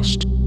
Bumpcast.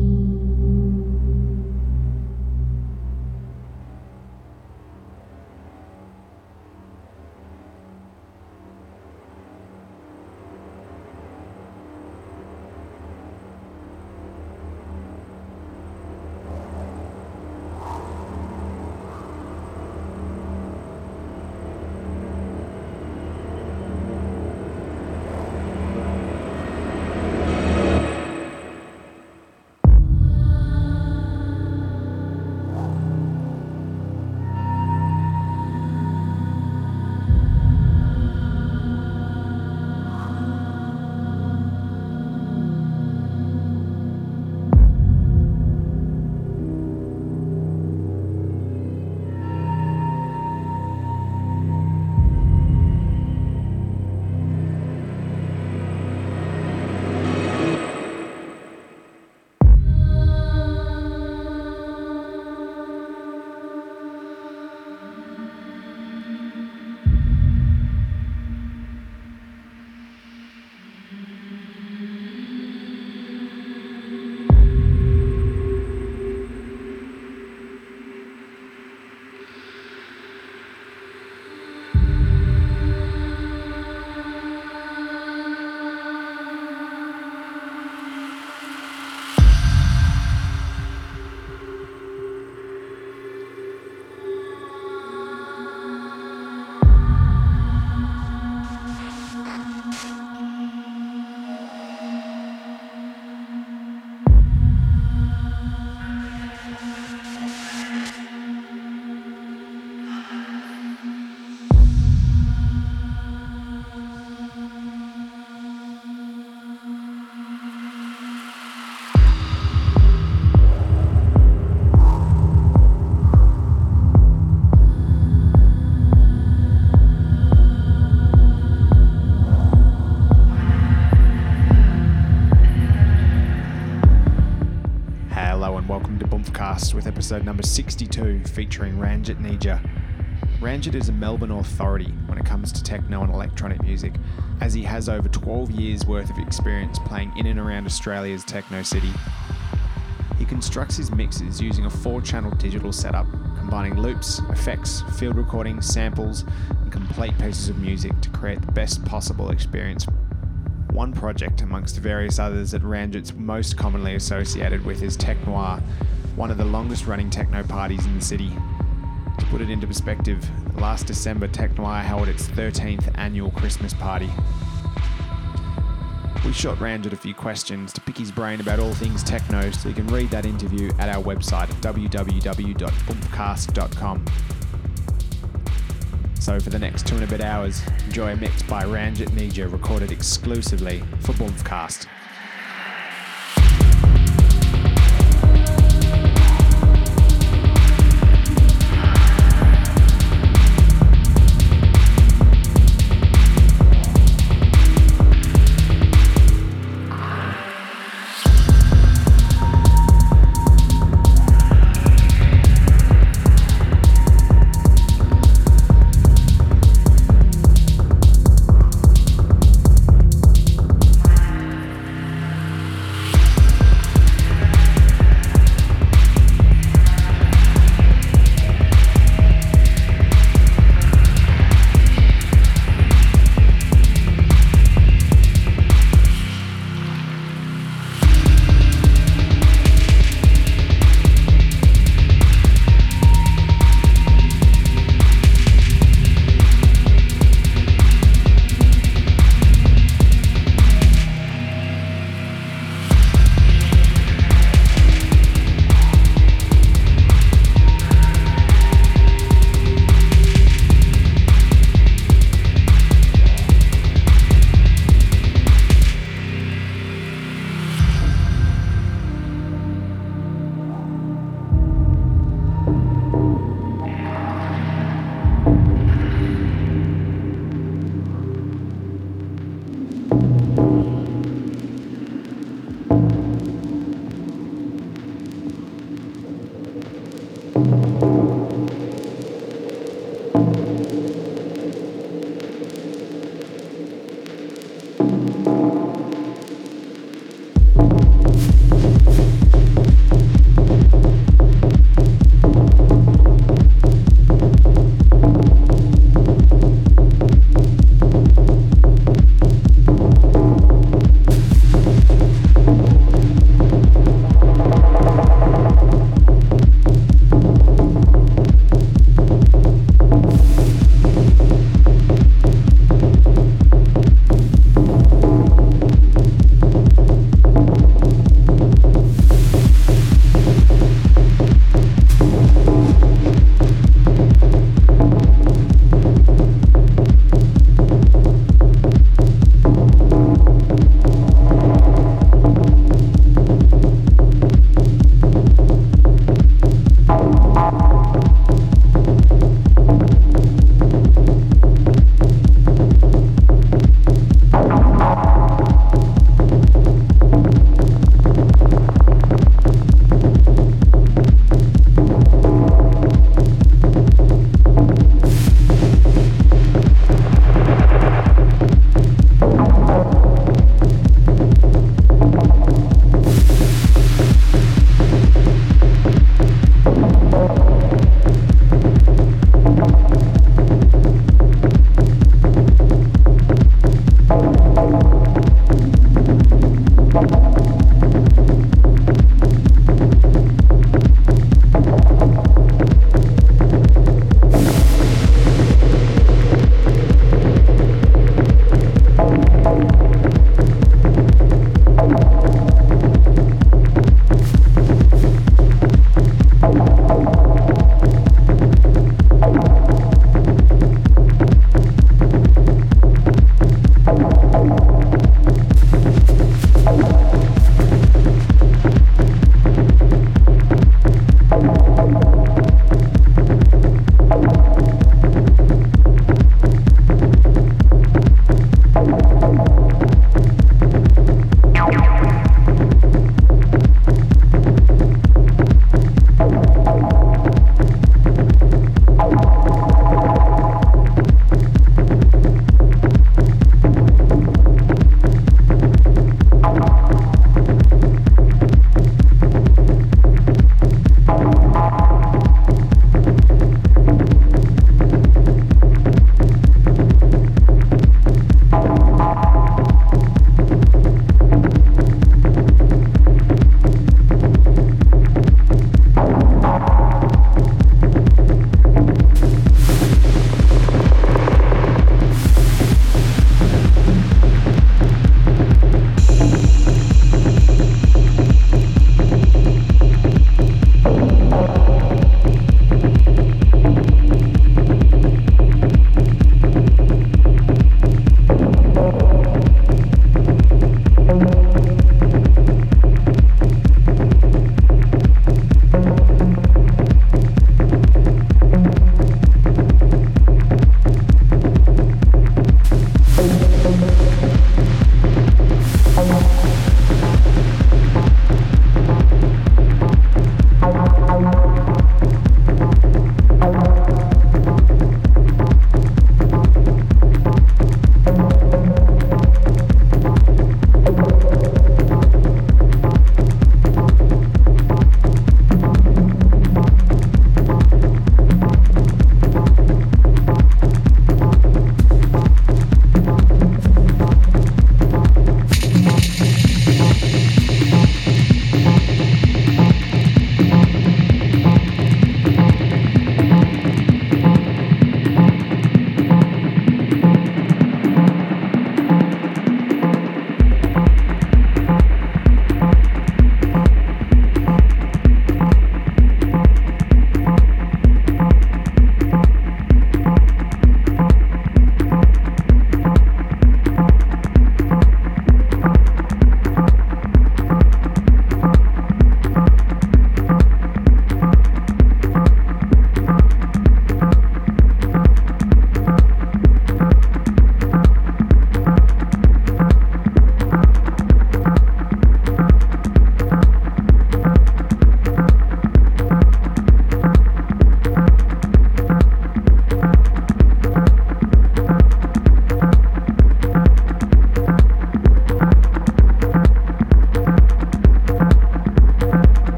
With episode number 62 featuring Ranjit Nija. Ranjit is a Melbourne authority when it comes to techno and electronic music, as he has over 12 years worth of experience playing in and around Australia's techno city. He constructs his mixes using a four channel digital setup, combining loops, effects, field recording, samples, and complete pieces of music to create the best possible experience one project amongst various others that Ranjit's most commonly associated with is Tech Noir, one of the longest running techno parties in the city. To put it into perspective, last December Technoir held its 13th annual Christmas party. We shot Ranjit a few questions to pick his brain about all things techno, so you can read that interview at our website www.bumpcast.com. So for the next two and a bit hours, enjoy a mix by Ranjit Nija recorded exclusively for Bumpcast.